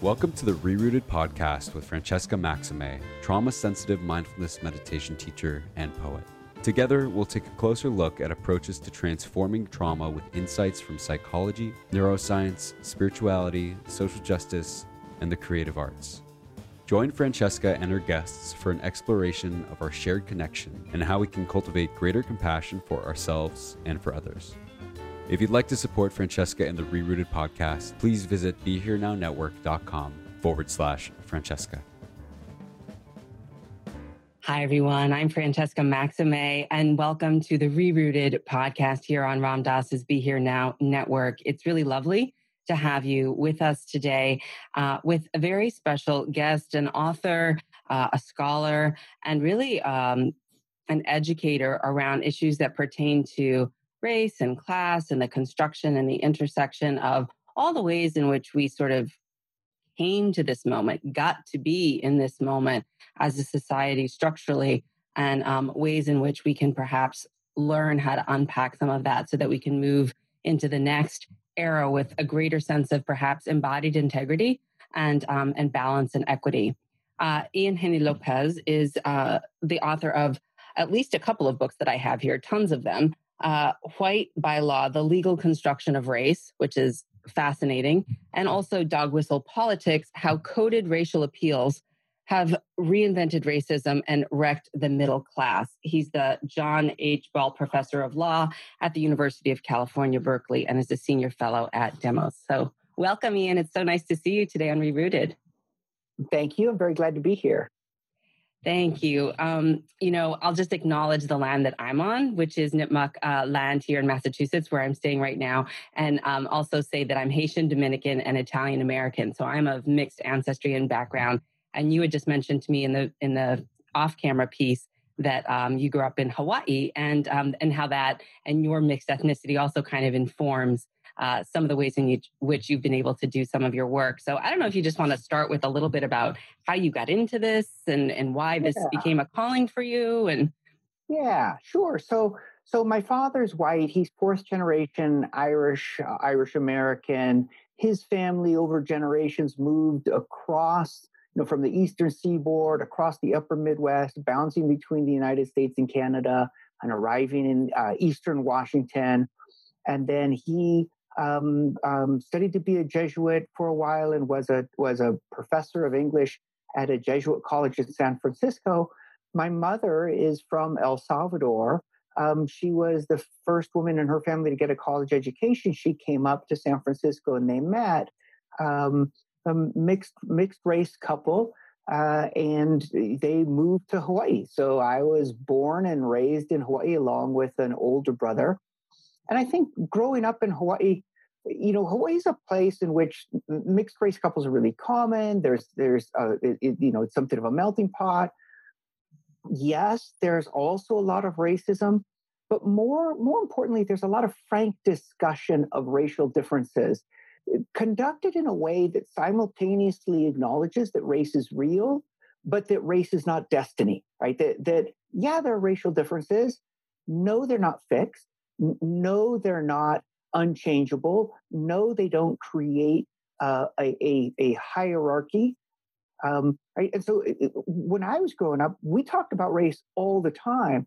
Welcome to the Rerooted podcast with Francesca Maxime, trauma sensitive mindfulness meditation teacher and poet. Together, we'll take a closer look at approaches to transforming trauma with insights from psychology, neuroscience, spirituality, social justice, and the creative arts. Join Francesca and her guests for an exploration of our shared connection and how we can cultivate greater compassion for ourselves and for others. If you'd like to support Francesca and the Rerooted podcast, please visit BeHereNowNetwork.com forward slash Francesca. Hi, everyone. I'm Francesca Maxime, and welcome to the Rerooted podcast here on Ram Dass's Be Here Now network. It's really lovely to have you with us today uh, with a very special guest, an author, uh, a scholar, and really um, an educator around issues that pertain to race and class and the construction and the intersection of all the ways in which we sort of came to this moment, got to be in this moment as a society structurally, and um, ways in which we can perhaps learn how to unpack some of that so that we can move into the next era with a greater sense of perhaps embodied integrity and um, and balance and equity. Uh, Ian Haney Lopez is uh, the author of at least a couple of books that I have here, tons of them uh, White by Law, The Legal Construction of Race, which is fascinating, and also Dog Whistle Politics, How Coded Racial Appeals Have Reinvented Racism and Wrecked the Middle Class. He's the John H. Boalt Professor of Law at the University of California, Berkeley, and is a senior fellow at Demos. So, welcome, Ian. It's so nice to see you today on Rerooted. Thank you. I'm very glad to be here. Thank you. Um, you know, I'll just acknowledge the land that I'm on, which is Nipmuc uh, land here in Massachusetts, where I'm staying right now, and um, also say that I'm Haitian, Dominican, and Italian American. So I'm of mixed ancestry and background. And you had just mentioned to me in the in the off-camera piece that um, you grew up in Hawaii, and um, and how that and your mixed ethnicity also kind of informs uh, some of the ways in which you've been able to do some of your work. So I don't know if you just want to start with a little bit about how you got into this and and why this yeah. became a calling for you and yeah, sure. So so my father's white. He's fourth generation Irish, uh, Irish American. His family over generations moved across, you know, from the eastern seaboard across the upper Midwest, bouncing between the United States and Canada, and arriving in uh, eastern Washington. And then he um, um, studied to be a Jesuit for a while and was a was a professor of English at a Jesuit college in San Francisco. My mother is from El Salvador. Um, she was the first woman in her family to get a college education. She came up to San Francisco and they met. Um, a mixed mixed race couple. Uh, and they moved to Hawaii. So I was born and raised in Hawaii along with an older brother. And I think growing up in Hawaii, you know, Hawaii is a place in which mixed race couples are really common. There's, there's, uh, it, it, you know, it's something of a melting pot. Yes, there's also a lot of racism, but more, more importantly, there's a lot of frank discussion of racial differences eh, conducted in a way that simultaneously acknowledges that race is real, but that race is not destiny, right? That, that yeah, there are racial differences. No, they're not fixed. No, they're not unchangeable. No, they don't create uh, a, a, a, hierarchy. Um, right? And so it, when I was growing up, we talked about race all the time.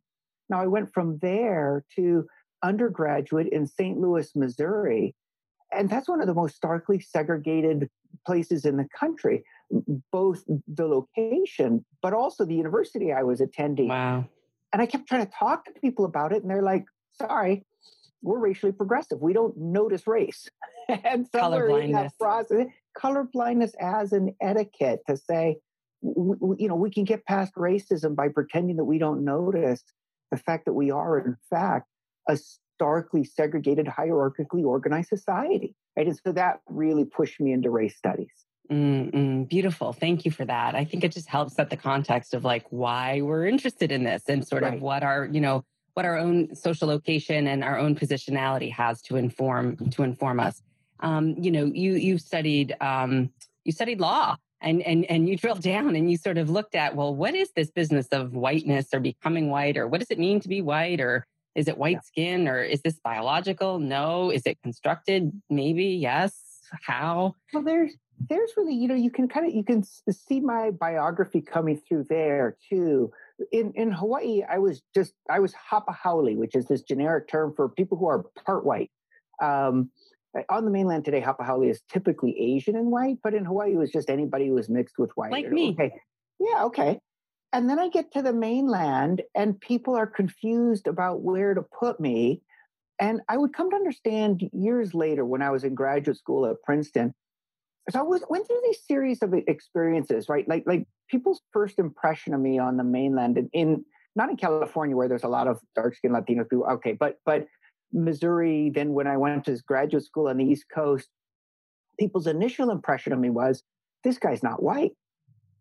Now I went from there to undergraduate in St. Louis, Missouri. and that's one of the most starkly segregated places in the country, both the location, but also the university I was attending. Wow. And I kept trying to talk to people about it, and they're like, sorry, we're racially progressive. We don't notice race. and somewhere in that process, color blindness as an etiquette to say, you know, we can get past racism by pretending that we don't notice the fact that we are, in fact, a starkly segregated, hierarchically organized society. Right. And so that really pushed me into race studies. Mm-mm, beautiful. Thank you for that. I think it just helps set the context of like why we're interested in this and sort right. of what our, you know, what our own social location and our own positionality has to inform to inform us. Um, you know, you you studied um, you studied law and and and you drilled down and you sort of looked at well, what is this business of whiteness or becoming white or what does it mean to be white or is it white yeah. skin or is this biological? No. Is it constructed? Maybe. Yes. How? Well, there's there's really you know you can kind of you can see my biography coming through there too. In in Hawaii, I was just I was hapa haole, which is this generic term for people who are part white. Um, on the mainland today, hapa haole is typically Asian and white, but in Hawaii, it was just anybody who was mixed with white. Like me. Okay. Yeah. Okay. And then I get to the mainland and people are confused about where to put me. And I would come to understand years later when I was in graduate school at Princeton. So I was, went through these series of experiences, right? Like, like people's first impression of me on the mainland in, in not in California where there's a lot of dark skinned Latino people. Okay. But, but Missouri, then when I went to graduate school on the East Coast, people's initial impression of me was this guy's not white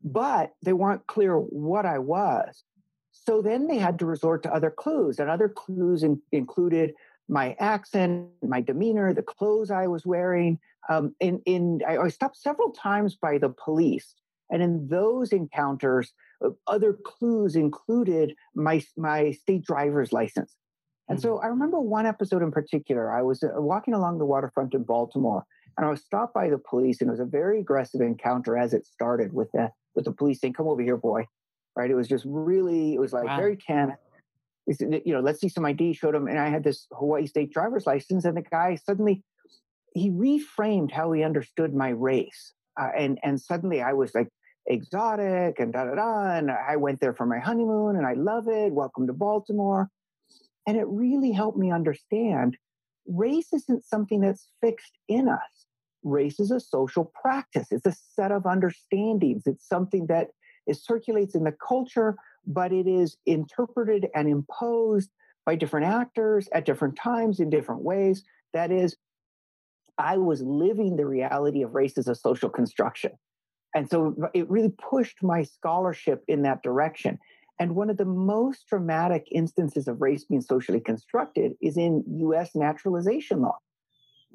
but they weren't clear what I was. So then they had to resort to other clues, and other clues in, included my accent, my demeanor, the clothes I was wearing. Um, in, in I, I stopped several times by the police, and in those encounters, uh, other clues included my my state driver's license. And so mm-hmm. I remember one episode in particular. I was uh, walking along the waterfront in Baltimore, and I was stopped by the police, and it was a very aggressive encounter as it started with the with the police saying, "Come over here, boy." Right? It was just really, it was like wow. very Said, you know, let's see some ID. Showed him, and I had this Hawaii state driver's license, and the guy suddenly he reframed how he understood my race, uh, and and suddenly I was like exotic and da da da, and I went there for my honeymoon, and I love it. Welcome to Baltimore, and it really helped me understand race isn't something that's fixed in us race is a social practice. It's a set of understandings. It's something that it circulates in the culture, but it is interpreted and imposed by different actors at different times in different ways. That is, I was living the reality of race as a social construction. And so it really pushed my scholarship in that direction. And one of the most dramatic instances of race being socially constructed is in US naturalization law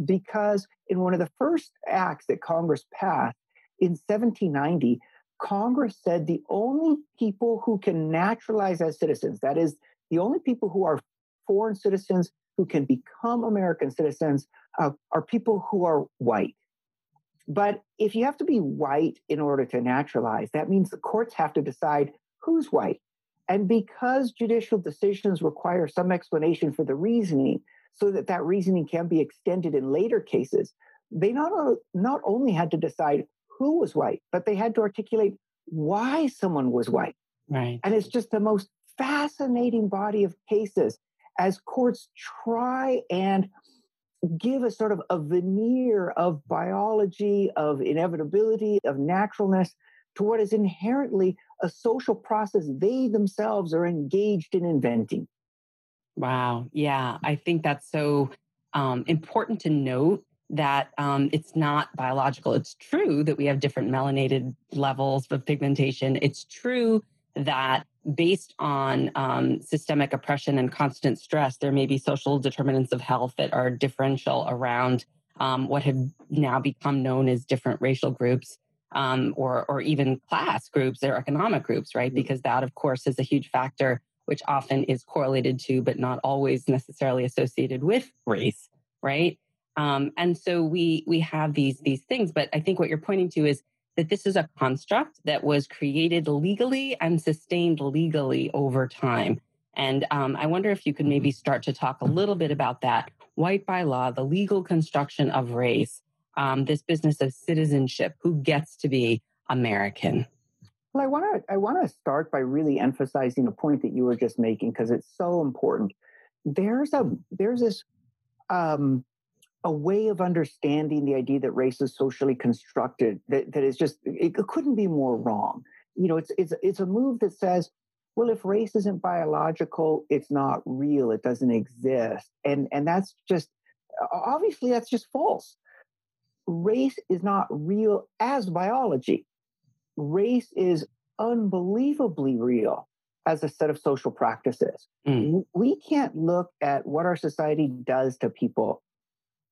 because in one of the first acts that Congress passed in 1790, Congress said the only people who can naturalize as citizens, that is, the only people who are foreign citizens who can become American citizens, uh, are people who are white. But if you have to be white in order to naturalize, that means the courts have to decide who's white. And because judicial decisions require some explanation for the reasoning, so that that reasoning can be extended in later cases, they not, not only had to decide who was white, but they had to articulate why someone was white. Right. And it's just the most fascinating body of cases as courts try and give a sort of a veneer of biology, of inevitability, of naturalness to what is inherently a social process they themselves are engaged in inventing. Wow. Yeah. I think that's so um, important to note that um, it's not biological. It's true that we have different melanated levels of pigmentation. It's true that based on um, systemic oppression and constant stress, there may be social determinants of health that are differential around um, what have now become known as different racial groups. Um, or, or even class groups or economic groups, right? Mm. Because that, of course, is a huge factor which often is correlated to, but not always necessarily associated with race, right? Um, and so we we have these these things, but I think what you're pointing to is that this is a construct that was created legally and sustained legally over time. And um, I wonder if you could maybe start to talk a little bit about that. white by law, the legal construction of race, um, this business of citizenship, who gets to be American? Well, I want to I want to start by really emphasizing a point that you were just making because it's so important. There's a there's this um, a way of understanding the idea that race is socially constructed that, that is just it, couldn't be more wrong. You know, it's it's it's a move that says, well, if race isn't biological, it's not real, it doesn't exist, and and that's just obviously that's just false. Race is not real as biology race is unbelievably real as a set of social practices. Mm. We can't look at what our society does to people,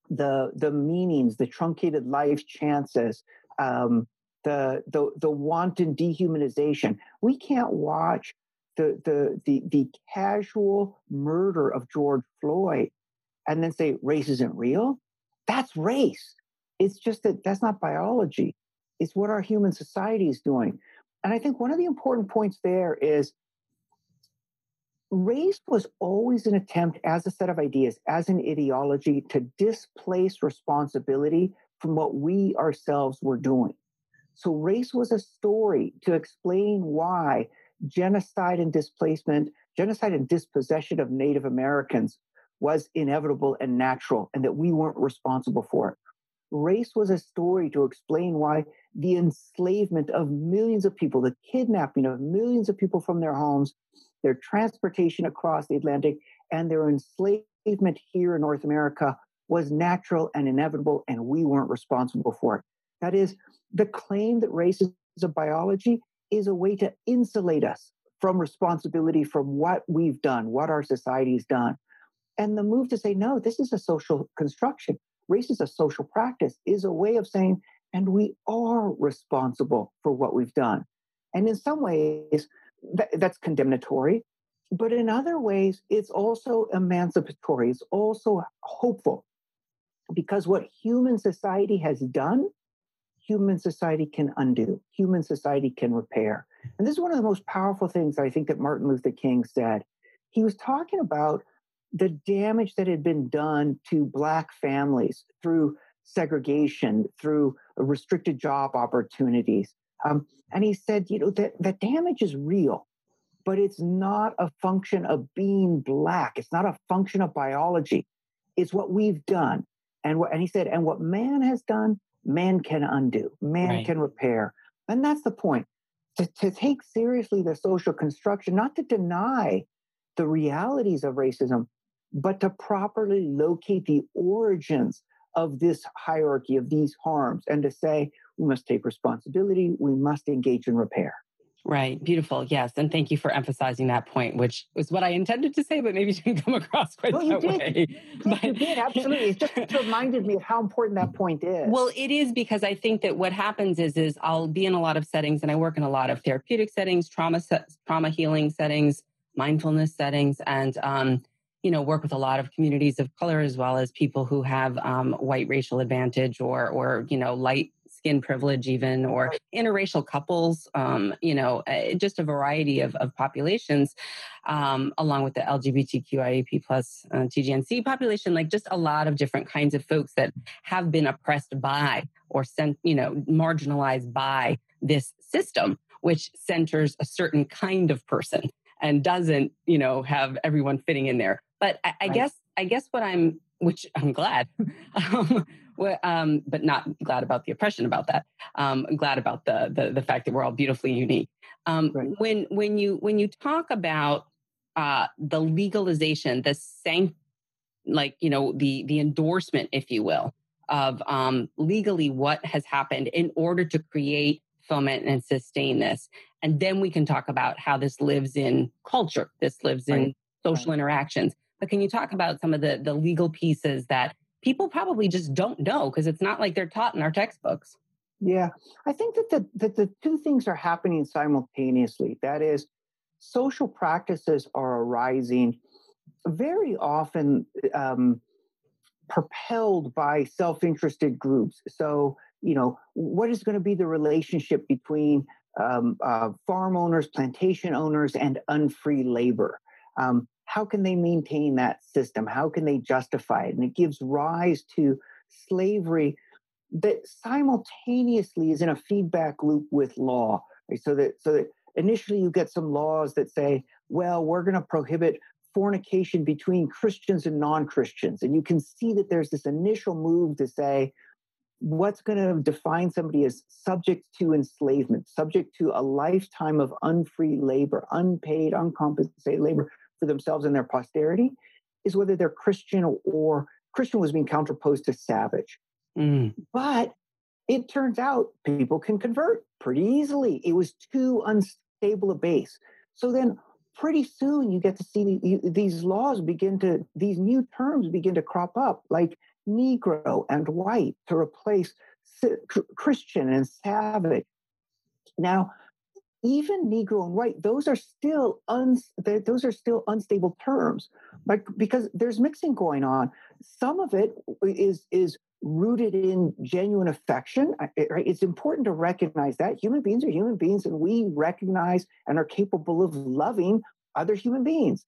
the the meanings, the truncated life chances, um, the the the wanton dehumanization. We can't watch the the the the casual murder of George Floyd and then say race isn't real. That's race. It's just that that's not biology. It's what our human society is doing. And I think one of the important points there is race was always an attempt as a set of ideas, as an ideology, to displace responsibility from what we ourselves were doing. So race was a story to explain why genocide and displacement, genocide and dispossession of Native Americans was inevitable and natural, and that we weren't responsible for it. Race was a story to explain why the enslavement of millions of people, the kidnapping of millions of people from their homes, their transportation across the Atlantic, and their enslavement here in North America was natural and inevitable, and we weren't responsible for it. That is, the claim that race is a biology is a way to insulate us from responsibility from what we've done, what our society's done. And the move to say, no, this is a social construction race is a social practice is a way of saying, and we are responsible for what we've done. And in some ways, that, that's condemnatory. But in other ways, it's also emancipatory, it's also hopeful. Because what human society has done, human society can undo, human society can repair. And this is one of the most powerful things I think that Martin Luther King said. He was talking about the damage that had been done to Black families through segregation, through restricted job opportunities. Um, and he said, you know, that the damage is real, but it's not a function of being Black. It's not a function of biology. It's what we've done. And, what, and he said, and what man has done, man can undo, man right. can repair. And that's the point. To, to take seriously the social construction, not to deny the realities of racism, but to properly locate the origins of this hierarchy of these harms and to say we must take responsibility, we must engage in repair. Right. Beautiful. Yes. And thank you for emphasizing that point, which was what I intended to say, but maybe didn't come across quite well, that you did. way. Yes, you did. Absolutely. It just reminded me of how important that point is. Well, it is because I think that what happens is, is I'll be in a lot of settings and I work in a lot of therapeutic settings, trauma, trauma healing settings, mindfulness settings. And, um, you know work with a lot of communities of color as well as people who have um, white racial advantage or or you know light skin privilege even or interracial couples um, you know uh, just a variety of, of populations um, along with the lgbtqiap plus uh, tgnc population like just a lot of different kinds of folks that have been oppressed by or sent you know marginalized by this system which centers a certain kind of person and doesn't you know have everyone fitting in there but I, I right. guess I guess what I'm, which I'm glad, um, um, but not glad about the oppression about that. Um, glad about the, the the fact that we're all beautifully unique. Um, right. When when you when you talk about uh, the legalization, the sanct, like you know the the endorsement, if you will, of um, legally what has happened in order to create foment, and sustain this, and then we can talk about how this lives in culture. This lives right. in social right. interactions. But can you talk about some of the, the legal pieces that people probably just don't know because it's not like they're taught in our textbooks? Yeah, I think that the, that the two things are happening simultaneously. That is, social practices are arising very often um, propelled by self interested groups. So, you know, what is going to be the relationship between um, uh, farm owners, plantation owners, and unfree labor? Um, how can they maintain that system? How can they justify it? And it gives rise to slavery that simultaneously is in a feedback loop with law. Right? So that so that initially you get some laws that say, well, we're going to prohibit fornication between Christians and non-Christians. And you can see that there's this initial move to say, what's going to define somebody as subject to enslavement, subject to a lifetime of unfree labor, unpaid, uncompensated labor for themselves and their posterity, is whether they're Christian or Christian was being counterposed to savage. Mm. But it turns out people can convert pretty easily. It was too unstable a base. So then pretty soon you get to see these laws begin to, these new terms begin to crop up, like Negro and white to replace Christian and savage. Now, even Negro and white, those are still un, those are still unstable terms, like because there's mixing going on. Some of it is is rooted in genuine affection. Right? It's important to recognize that human beings are human beings, and we recognize and are capable of loving other human beings.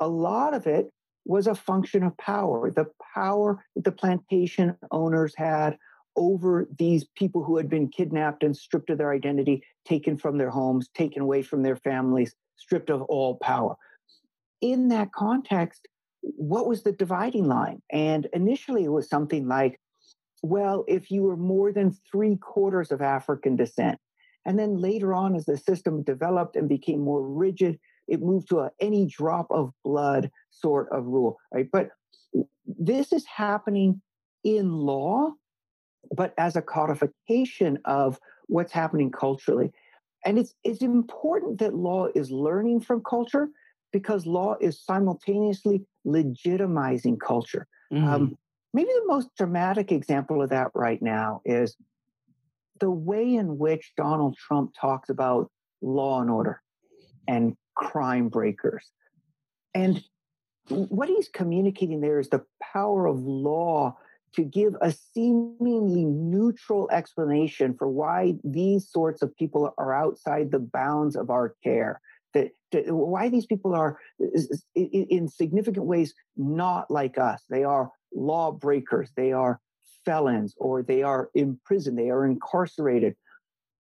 A lot of it was a function of power, the power that the plantation owners had over these people who had been kidnapped and stripped of their identity, taken from their homes, taken away from their families, stripped of all power. In that context, what was the dividing line? And initially, it was something like, well, if you were more than three quarters of African descent, and then later on, as the system developed and became more rigid, it moved to a any drop of blood sort of rule, right? But this is happening in law, but as a codification of what's happening culturally. And it's, it's important that law is learning from culture because law is simultaneously legitimizing culture. Mm-hmm. Um, maybe the most dramatic example of that right now is the way in which Donald Trump talks about law and order and crime breakers. And what he's communicating there is the power of law to give a seemingly neutral explanation for why these sorts of people are outside the bounds of our care. That, why these people are in significant ways not like us. They are lawbreakers. They are felons, or they are imprisoned. They are incarcerated.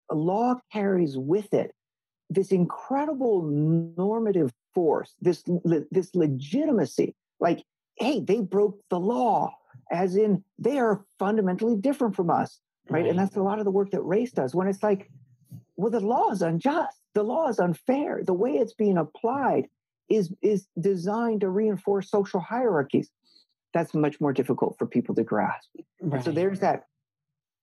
Law carries with it this incredible normative force, this this legitimacy. Like, hey, they broke the law, as in they are fundamentally different from us, right? right? And that's a lot of the work that race does. When it's like, well, the law is unjust, the law is unfair, the way it's being applied is is designed to reinforce social hierarchies. That's much more difficult for people to grasp. Right. So there's that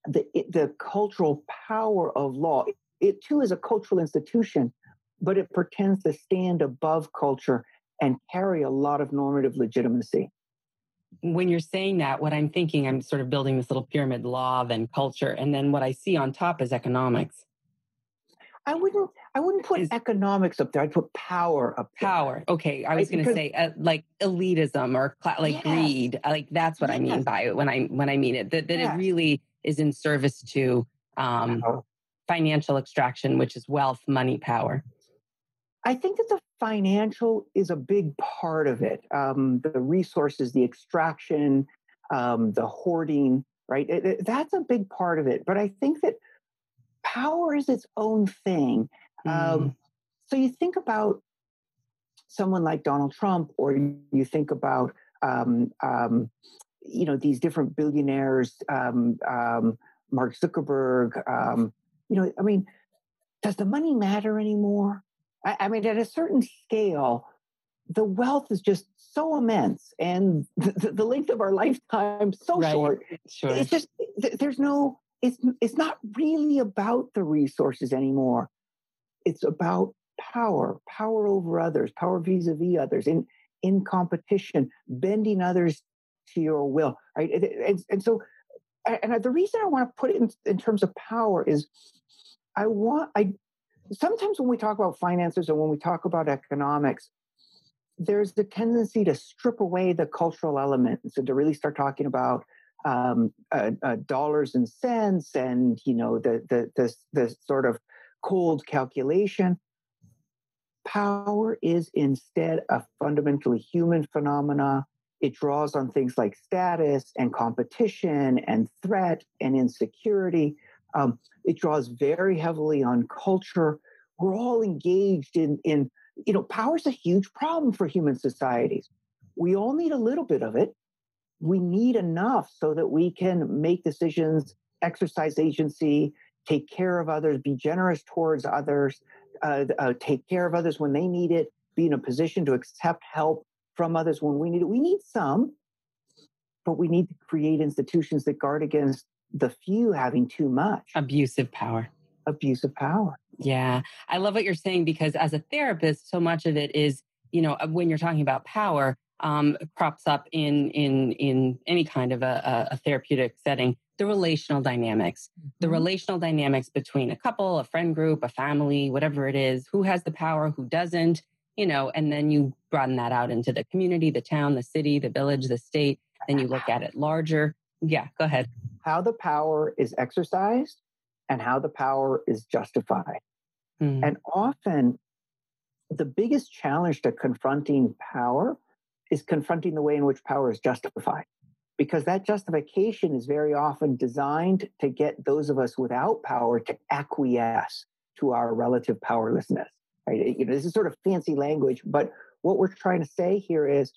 the the cultural power of law it too is a cultural institution, but it pretends to stand above culture and carry a lot of normative legitimacy. When you're saying that, what I'm thinking, I'm sort of building this little pyramid law, then culture, and then what I see on top is economics. I wouldn't. I wouldn't put is, economics up there. I'd put power up there. Power. Okay, I was going to say uh, like elitism or cl- like yes. greed. Like that's what yes. I mean by it when I when I mean it. That that yes. it really is in service to um, financial extraction, which is wealth, money, power? I think that the financial is a big part of it. Um, the resources, the extraction, um, the hoarding, right? It, it, that's a big part of it. But I think that power is its own thing. Um, mm. Um, so you think about someone like Donald Trump, or you think about um, um, you know these different billionaires, Mark Zuckerberg, you know, I mean, does the money matter anymore? I, I mean, at a certain scale, the wealth is just so immense and the, the length of our lifetime so right. short. Sure. It's just, there's no, it's, it's not really about the resources anymore. It's about power, power over others, power vis-a-vis others in, in competition, bending others to your will, right? And, and, and so and the reason I want to put it in, in terms of power is I want, I sometimes when we talk about finances or when we talk about economics, there's the tendency to strip away the cultural elements and to really start talking about um, uh, uh, dollars and cents and you know the, the the the sort of cold calculation. power is instead a fundamentally human phenomena. It draws on things like status and competition and threat and insecurity. Um, it draws very heavily on culture. We're all engaged in, in, you know, power is a huge problem for human societies. We all need a little bit of it. We need enough so that we can make decisions, exercise agency, take care of others, be generous towards others, uh, uh, take care of others when they need it, be in a position to accept help from others when we need it. We need some, but we need to create institutions that guard against the few having too much. Abusive power. Abusive power. Yeah. I love what you're saying because as a therapist, so much of it is, you know, when you're talking about power, um, crops up in in in any kind of a, a therapeutic setting the relational dynamics, the mm-hmm. relational dynamics between a couple, a friend group, a family, whatever it is, who has the power, who doesn't, you know, and then you broaden that out into the community, the town, the city, the village, the state. Then you look at it larger. Yeah, go ahead. How the power is exercised and how the power is justified. Mm. And often the biggest challenge to confronting power is confronting the way in which power is justified because that justification is very often designed to get those of us without power to acquiesce to our relative powerlessness. Right? You know, this is sort of fancy language, but what we're trying to say here is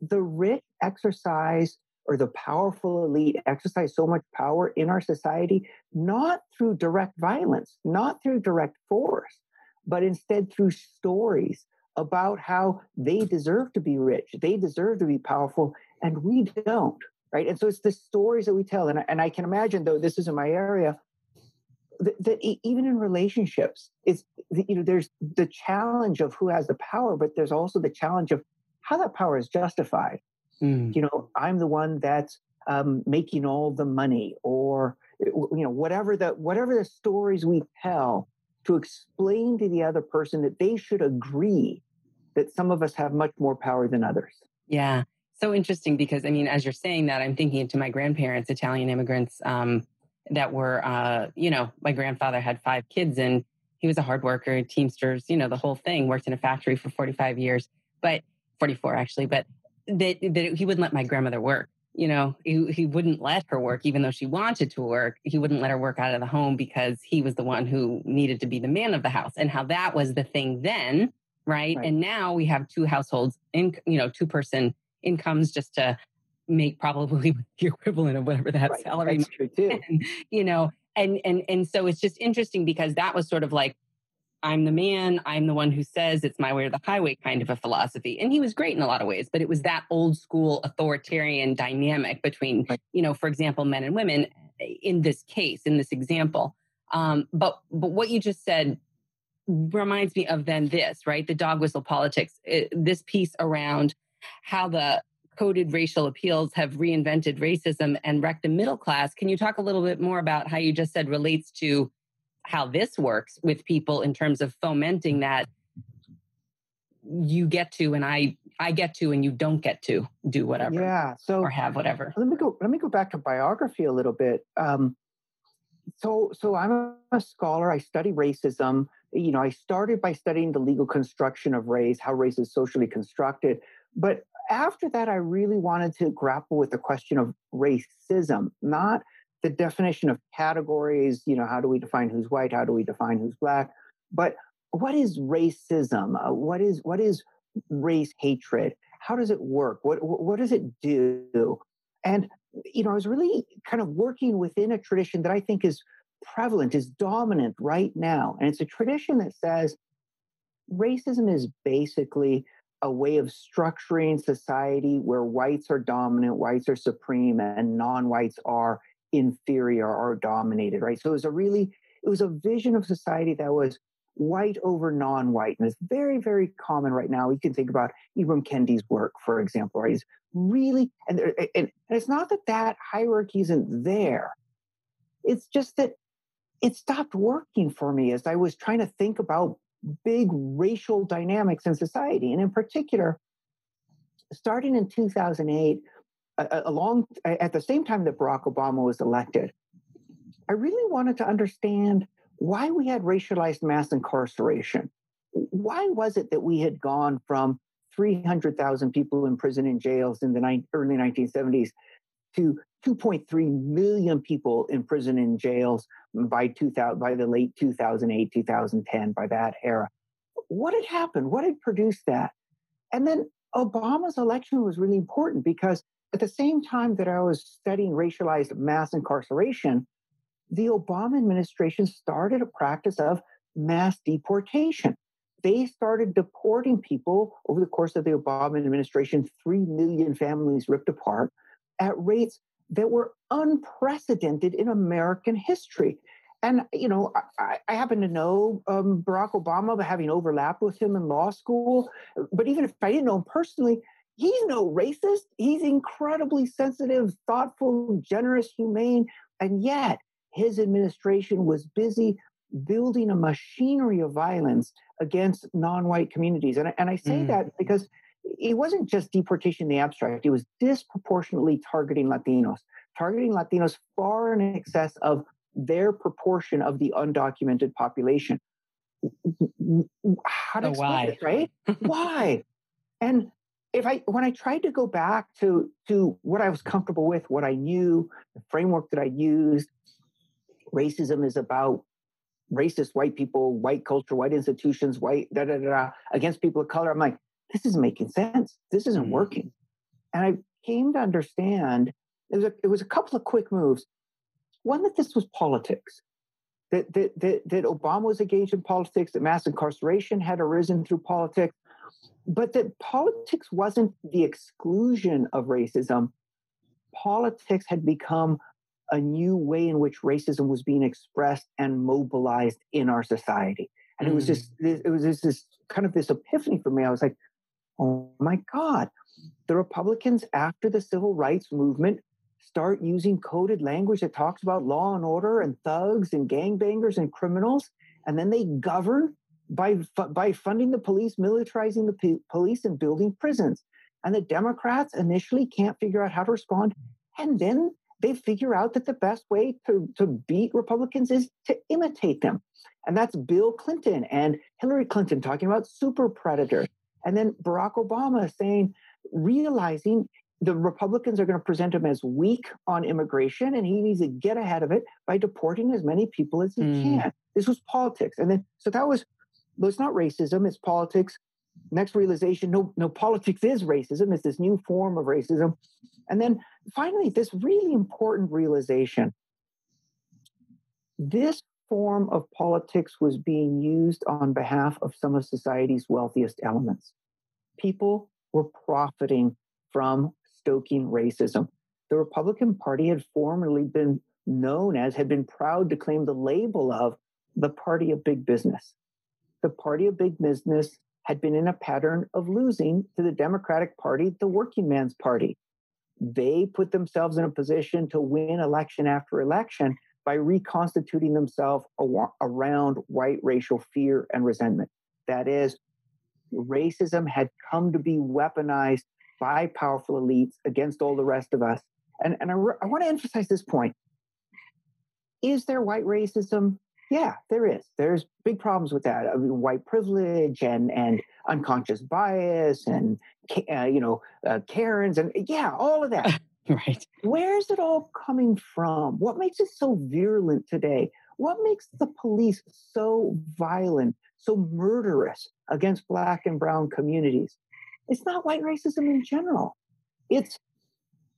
the rich exercise or the powerful elite exercise so much power in our society, not through direct violence, not through direct force, but instead through stories about how they deserve to be rich, they deserve to be powerful, and we don't right? And so it's the stories that we tell and I, and I can imagine though this is in my area that even in relationships it's you know there's the challenge of who has the power but there's also the challenge of how that power is justified mm. you know i'm the one that's um, making all the money or you know whatever the whatever the stories we tell to explain to the other person that they should agree that some of us have much more power than others yeah so interesting because I mean, as you're saying that, I'm thinking to my grandparents, Italian immigrants um, that were, uh, you know, my grandfather had five kids and he was a hard worker, Teamsters, you know, the whole thing. Worked in a factory for 45 years, but 44 actually, but that, that he wouldn't let my grandmother work. You know, he, he wouldn't let her work, even though she wanted to work. He wouldn't let her work out of the home because he was the one who needed to be the man of the house. And how that was the thing then, right? right. And now we have two households in, you know, two person incomes just to make probably the equivalent of whatever that right. salary That's true too. And, you know and and and so it's just interesting because that was sort of like i'm the man i'm the one who says it's my way or the highway kind of a philosophy and he was great in a lot of ways but it was that old school authoritarian dynamic between you know for example men and women eh, in this case in this example. Um, but but what you just said reminds me of then this right? The dog whistle politics it, eh, this piece around how the coded racial appeals have reinvented racism and wrecked the middle class. Can you talk a little bit more about how you just said relates to how this works with people in terms of fomenting that you get to and I I get to and you don't get to do whatever. Yeah. So or have whatever. Let me go. Let me go back to biography a little bit. Um, so so I'm a scholar. I study racism. You know, I started by studying the legal construction of race, how race is socially constructed. But after that, I really wanted to grapple with the question of racism, not the definition of categories. You know, how do we define who's white? How do we define who's black? But what is racism? Uh, what is what is race hatred? How does it work? What what does it do? And you know, I was really kind of working within a tradition that I think is prevalent, is dominant right now, and it's a tradition that says racism is basically a way of structuring society where whites are dominant, whites are supreme, and non-whites are inferior or dominated, right? So it was a really, it was a vision of society that was white over non-white. And it's very, very common right now. You can think about Ibram Kendi's work, for example, right? It's really, and, and, and it's not that that hierarchy isn't there. It's just that it stopped working for me as I was trying to think about big racial dynamics in society. And in particular, starting in 2008, along at the same time that Barack Obama was elected, I really wanted to understand why we had racialized mass incarceration. why was it that we had gone from 300,000 people in prison and jails in the ni- early 1970s to 2.3 million people in prison and jails by 2000 by the late 2008 2010 by that era? What had happened? What had produced that? And then obama's election was really important because at the same time that i was studying racialized mass incarceration the obama administration started a practice of mass deportation they started deporting people over the course of the obama administration 3 million families ripped apart at rates that were unprecedented in American history. And, you know, I, I happen to know um, Barack Obama, having overlapped with him in law school. But even if I didn't know him personally, he's no racist. He's incredibly sensitive, thoughtful, generous, humane. And yet, his administration was busy building a machinery of violence against non white communities. And, and I say mm. that because it wasn't just deportation in the abstract, it was disproportionately targeting Latinos, targeting Latinos far in excess of their proportion of the undocumented population. How to oh, explain why? it, right? why? And if I when I tried to go back to to what I was comfortable with, what I knew, the framework that I used, racism is about racist white people, white culture, white institutions, white da da da against people of color. I'm like, this isn't making sense. This isn't mm. working. And I came to understand it was, a, it was a couple of quick moves. One, that this was politics, that, that, that, that Obama was engaged in politics, that mass incarceration had arisen through politics, but that politics wasn't the exclusion of racism. Politics had become a new way in which racism was being expressed and mobilized in our society. And mm. it was just, mm. it was just this kind of this epiphany for me. I was like, oh my God, the Republicans after the civil rights movement start using coded language that talks about law and order and thugs and gangbangers and criminals, and then they govern by by funding the police, militarizing the p- police, and building prisons. And the Democrats initially can't figure out how to respond, and then they figure out that the best way to, to beat Republicans is to imitate them. And that's Bill Clinton and Hillary Clinton talking about super predators. And then Barack Obama saying, realizing the Republicans are going to present him as weak on immigration, and he needs to get ahead of it by deporting as many people as he mm. can. This was politics, and then so that was. Well, it's not racism; it's politics. Next realization: no, no, politics is racism. It's this new form of racism, and then finally, this really important realization: this form of politics was being used on behalf of some of society's wealthiest elements. People were profiting from stoking racism. The Republican Party had formerly been known as, had been proud to claim the label of the party of big business. The party of big business had been in a pattern of losing to the Democratic Party, the working man's party. They put themselves in a position to win election after election by reconstituting themselves around white racial fear and resentment. That is, racism had come to be weaponized by powerful elites against all the rest of us. And, and I, re- I want to emphasize this point. Is there white racism? Yeah, there is. There's big problems with that. I mean, white privilege and and unconscious bias and uh, you know uh, Karens and yeah, all of that. right. Where's it all coming from? What makes it so virulent today? What makes the police so violent, so murderous against black and brown communities? It's not white racism in general. It's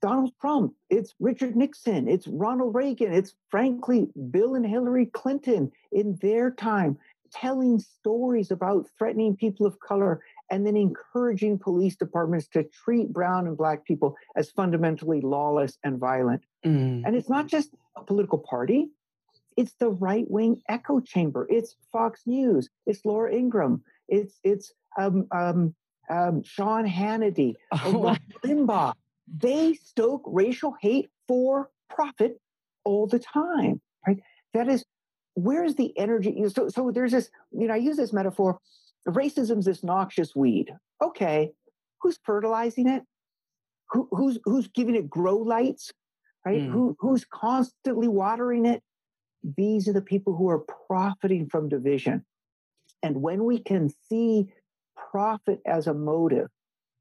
Donald Trump, it's Richard Nixon, it's Ronald Reagan, it's frankly Bill and Hillary Clinton in their time telling stories about threatening people of color and then encouraging police departments to treat brown and black people as fundamentally lawless and violent. Mm. And it's not just a political party, it's the right wing echo chamber. It's Fox News, it's Laura Ingraham, it's it's um, um, um, Sean Hannity, oh. Limbaugh. They stoke racial hate for profit all the time, right? That is, where's the energy? So, so there's this, you know, I use this metaphor. Racism's this noxious weed. Okay, who's fertilizing it? Who, who's who's giving it grow lights? Right? Mm. Who who's constantly watering it? These are the people who are profiting from division. And when we can see profit as a motive,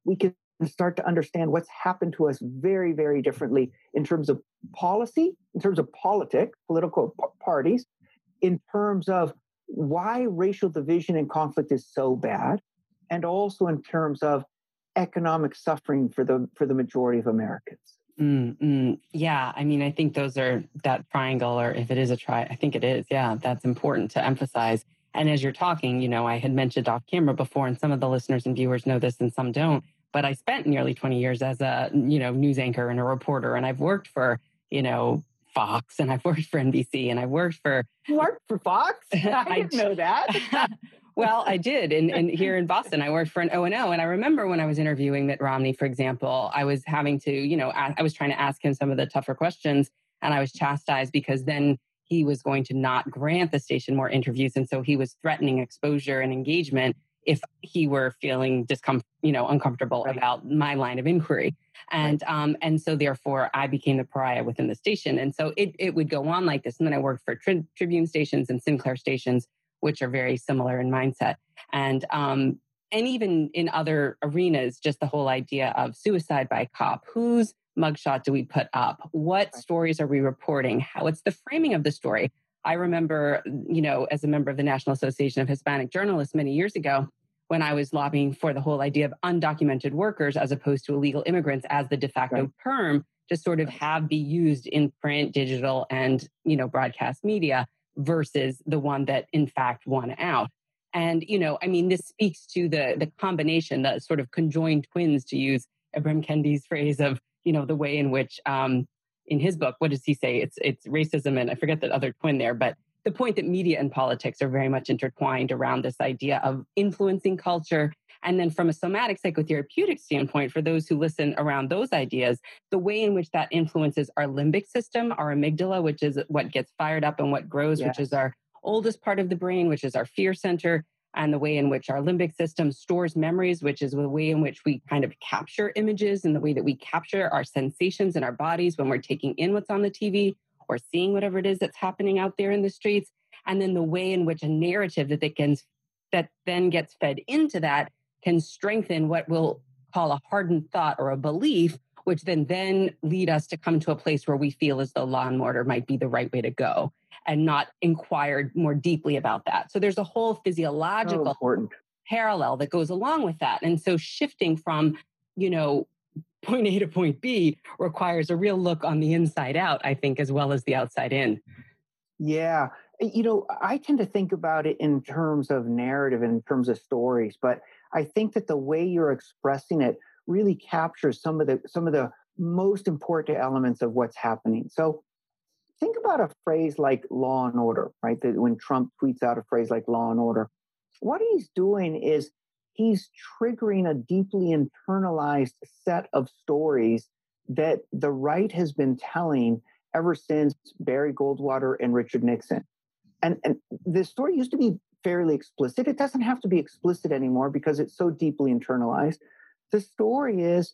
we can start to understand what's happened to us very, very differently in terms of policy, in terms of politics, political p- parties, in terms of why racial division and conflict is so bad, and also in terms of economic suffering for the for the majority of Americans. Mm, yeah, I mean, I think those are that triangle, or if it is a tri, I think it is. Yeah, that's important to emphasize. And as you're talking, you know, I had mentioned off camera before, and some of the listeners and viewers know this, and some don't. But I spent nearly 20 years as a you know news anchor and a reporter, and I've worked for you know Fox and I've worked for NBC and I've worked for worked for Fox. I, I didn't know that. well, I did, and, and here in Boston, I worked for an O and O, and I remember when I was interviewing Mitt Romney, for example, I was having to, you know, I was trying to ask him some of the tougher questions, and I was chastised because then he was going to not grant the station more interviews, and so he was threatening exposure and engagement if he were feeling discomfort, you know, uncomfortable right. about my line of inquiry. And right. um, and so therefore I became the pariah within the station. And so it it would go on like this. And then I worked for tri- Tribune stations and Sinclair stations, which are very similar in mindset. And um, and even in other arenas, just the whole idea of suicide by cop. Whose mugshot do we put up? What stories are we reporting? How it's the framing of the story. I remember, you know, as a member of the National Association of Hispanic Journalists many years ago, when I was lobbying for the whole idea of undocumented workers as opposed to illegal immigrants as the de facto right. term to sort of have be used in print, digital, and you know, broadcast media versus the one that in fact won out. And you know, I mean, this speaks to the the combination, the sort of conjoined twins, to use Ibram Kendi's phrase of you know the way in which um, in his book, what does he say? It's it's racism and I forget the other twin there, but the point that media and politics are very much intertwined around this idea of influencing culture. And then from a somatic psychotherapeutic standpoint, for those who listen around those ideas, the way in which that influences our limbic system, our amygdala, which is what gets fired up and what grows, yes. which is our oldest part of the brain, which is our fear center, and the way in which our limbic system stores memories, which is the way in which we kind of capture images and the way that we capture our sensations in our bodies when we're taking in what's on the TV or seeing whatever it is that's happening out there in the streets. And then the way in which a narrative that, that, can, that then gets fed into that can strengthen what we'll call a hardened thought or a belief, which then then lead us to come to a place where we feel as though law and order might be the right way to go and not inquired more deeply about that. So there's a whole physiological so parallel that goes along with that. And so shifting from, you know, point A to point B requires a real look on the inside out, I think, as well as the outside in. Yeah. Eh, you know, I tend to think about it in terms of narrative, in terms of stories, but I think that the way you're expressing it really captures some of the some of the most important elements of what's happening. So think about a phrase like law and order, right? That when Trump tweets out a phrase like law and order, what he's doing is he's triggering a deeply internalized set of stories that the right has been telling ever since Barry Goldwater and Richard Nixon. And, and the story used to be fairly explicit. It doesn't have to be explicit anymore because it's so deeply internalized. The story is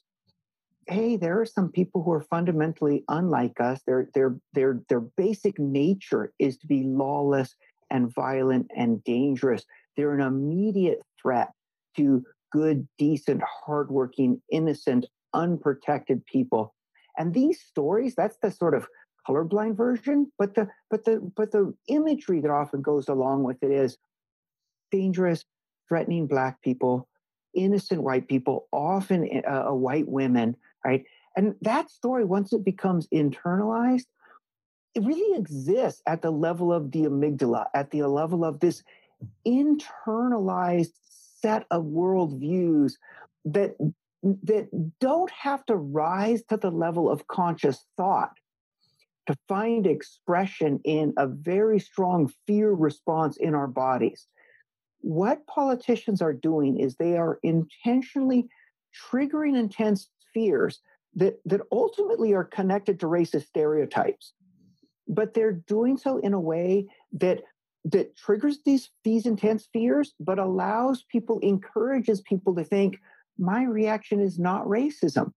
hey, there are some people who are fundamentally unlike us. Their their their their basic nature is to be lawless and violent and dangerous. They're an immediate threat to good, decent, hardworking, innocent, unprotected people. And these stories, that's the sort of colorblind version, but the but the but the imagery that often goes along with it is dangerous, threatening black people, innocent white people, often uh, white women, right? And that story, once it becomes internalized, it really exists at the level of the amygdala, at the level of this internalized set of worldviews that that don't have to rise to the level of conscious thought to find expression in a very strong fear response in our bodies. What politicians are doing is they are intentionally triggering intense fears that, that ultimately are connected to racist stereotypes. But they're doing so in a way that that triggers these these intense fears but allows people encourages people to think my reaction is not racism.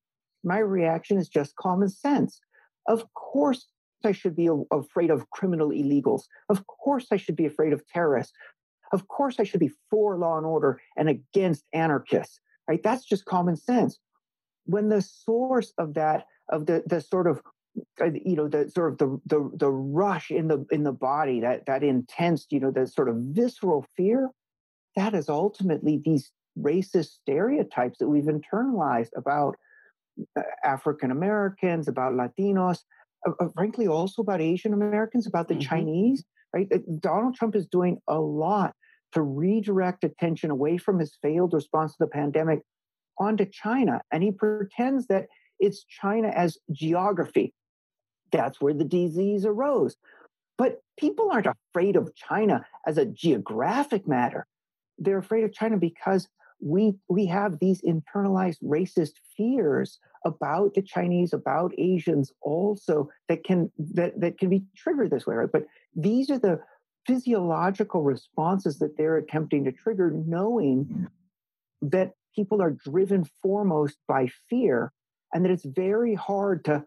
My reaction is just common sense. Of course i should be afraid of criminal illegals. Of course i should be afraid of terrorists. Of course, I should be for law and order and against anarchists, right? That's just common sense. When the source of that, of the, the sort of you know the sort of the, the the rush in the in the body that that intense you know that sort of visceral fear that is ultimately these racist stereotypes that we've internalized about uh, African Americans, about Latinos, uh, uh, frankly, also about Asian Americans, about the mm-hmm. Chinese, right? Donald Trump is doing a lot to redirect attention away from his failed response to the pandemic onto China. And he pretends that it's China as geography. That's where the disease arose. But people aren't afraid of China as a geographic matter. They're afraid of China because we we have these internalized racist fears about the Chinese, about Asians also that can that, that can be triggered this way, right? But these are the physiological responses that they're attempting to trigger, knowing that people are driven foremost by fear and that it's very hard to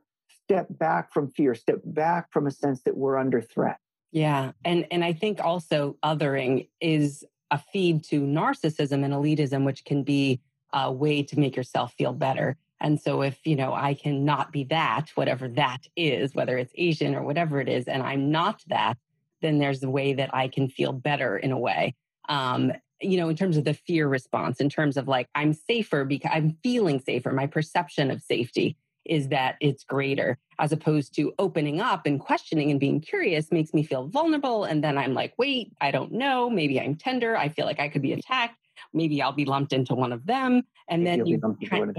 step back from fear, step back from a sense that we're under threat. Yeah. And and I think also othering is a feed to narcissism and elitism, which can be a way to make yourself feel better. And so if, you know, I cannot be that, whatever that is, whether it's Asian or whatever it is, and I'm not that, then there's a way that I can feel better in a way. Um, you know, in terms of the fear response, in terms of like, I'm safer because I'm feeling safer. My perception of safety is that it's greater as opposed to opening up and questioning and being curious makes me feel vulnerable. And then I'm like, wait, I don't know. Maybe I'm tender. I feel like I could be attacked. Maybe I'll be lumped into one of them. And then you,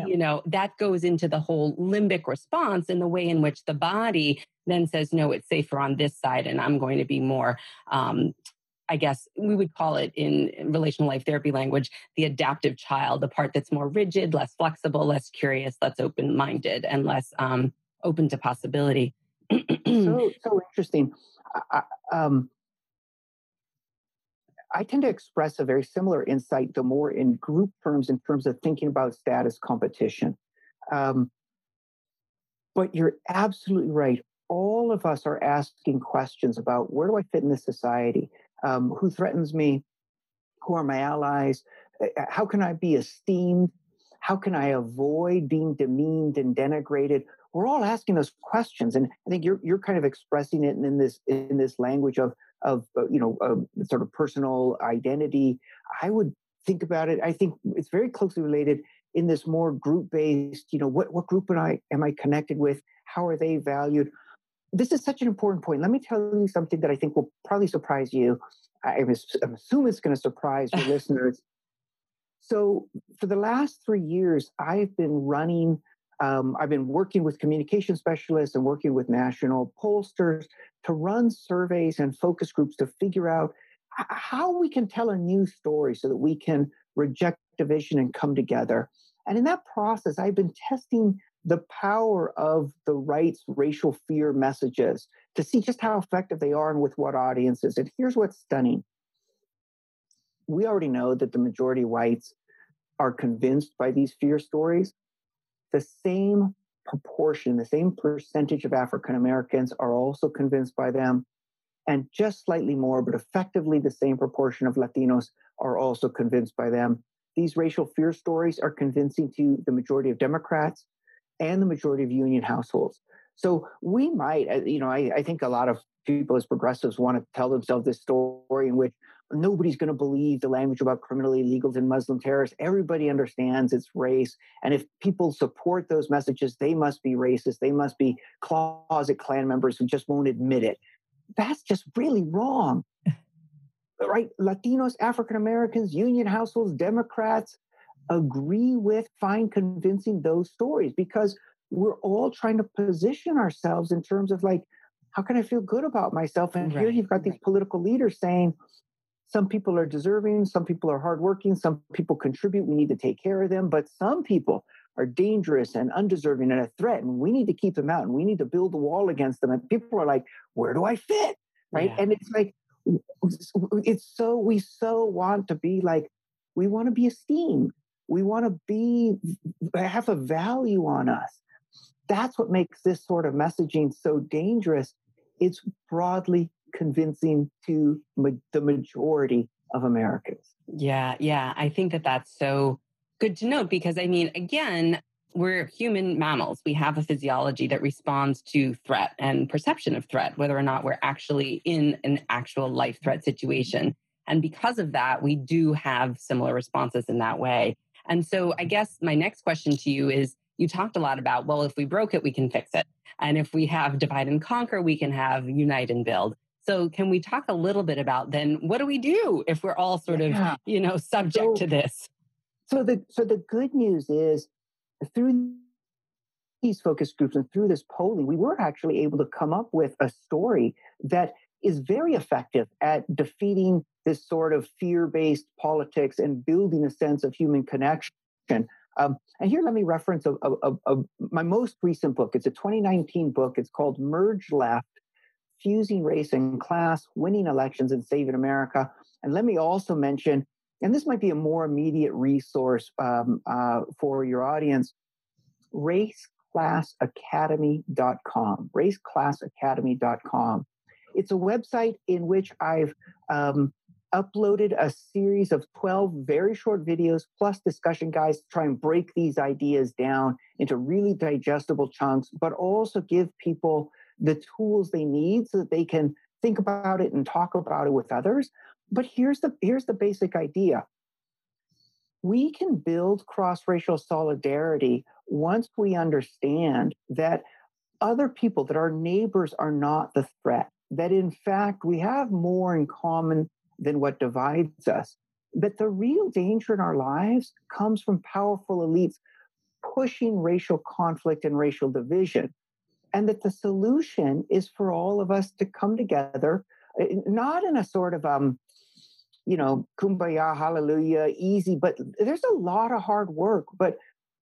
you know, that goes into the whole limbic response and the way in which the body then says, no, it's safer on this side. And I'm going to be more um, I guess we would call it in relational life therapy language, the adaptive child, the part that's more rigid, less flexible, less curious, less open minded, and less um, open to possibility. so, so interesting. I, um, I tend to express a very similar insight, the more in group terms, in terms of thinking about status competition. Um, but you're absolutely right. All of us are asking questions about where do I fit in this society? Um, who threatens me, who are my allies, uh, uh, how can I be esteemed, how can I avoid being demeaned and denigrated. We're all asking those questions, and I think you're you're kind of expressing it in this in this language of of uh, you know sort of personal identity. I would think about it. I think it's very closely related in this more group based. You know, what what group am I am I connected with? How are they valued? This is such an important point. Let me tell you something that I think will probably surprise you. I, am assuming it's going to surprise your listeners. So, for the last three years, I've been running, um, I've been working with communication specialists and working with national pollsters to run surveys and focus groups to figure out how we can tell a new story so that we can reject division and come together. And in that process, I've been testing the power of the right's racial fear messages to see just how effective they are and with what audiences. And here's what's stunning we already know that the majority whites are convinced by these fear stories. The same proportion, the same percentage of African Americans are also convinced by them. And just slightly more, but effectively the same proportion of Latinos are also convinced by them. These racial fear stories are convincing to the majority of Democrats and the majority of union households. So we might, uh, you know, I, I think a lot of people as progressives want to tell themselves this story in which nobody's going to believe the language about criminal illegals and Muslim terrorists. Everybody understands it's race. And if people support those messages, they must be racist. They must be closet Klan members who just won't admit it. That's just really wrong. right? Latinos, African Americans, union households, Democrats, agree with, find convincing those stories because we're all trying to position ourselves in terms of like, how can I feel good about myself? And right. here you've got these political leaders saying, some people are deserving, some people are hardworking, some people contribute, we need to take care of them, but some people are dangerous and undeserving and a threat, and we need to keep them out and we need to build a wall against them. And people are like, where do I fit? Right. Yeah. And it's like, it's so, we so want to be like, we want to be esteemed. We want to be have a value on us. That's what makes this sort of messaging so dangerous. It's broadly convincing to ma- the majority of Americans. Yeah, yeah. I think that that's so good to note because I mean, again, we're human mammals. We have a physiology that responds to threat and perception of threat, whether or not we're actually in an actual life threat situation. And because of that, we do have similar responses in that way. And so I guess my next question to you is you talked a lot about, well, if we broke it, we can fix it. And if we have divide and conquer, we can have unite and build. So can we talk a little bit about then what do we do if we're all sort yeah. of, you know, subject so, to this? So the so the good news is through these focus groups and through this polling, we were actually able to come up with a story that is very effective at defeating this sort of fear based politics and building a sense of human connection. Um, and here, let me reference a, a, a, my most recent book. It's a 2019 book. It's called Merge Left Fusing Race and Class, Winning Elections and Saving America. And let me also mention, and this might be a more immediate resource um, uh, for your audience, raceclassacademy.com. Raceclassacademy.com. It's a website in which I've um, uploaded a series of 12 very short videos plus discussion guides to try and break these ideas down into really digestible chunks, but also give people the tools they need so that they can think about it and talk about it with others. But here's the here's the basic idea. We can build cross-racial solidarity once we understand that other people, that our neighbors are not the threat, that in fact we have more in common than what divides us. But the real danger in our lives comes from powerful elites pushing racial conflict and racial division. And that the solution is for all of us to come together, eh, not in a sort of, um, you know, kumbaya, hallelujah, easy, but there's a lot of hard work. But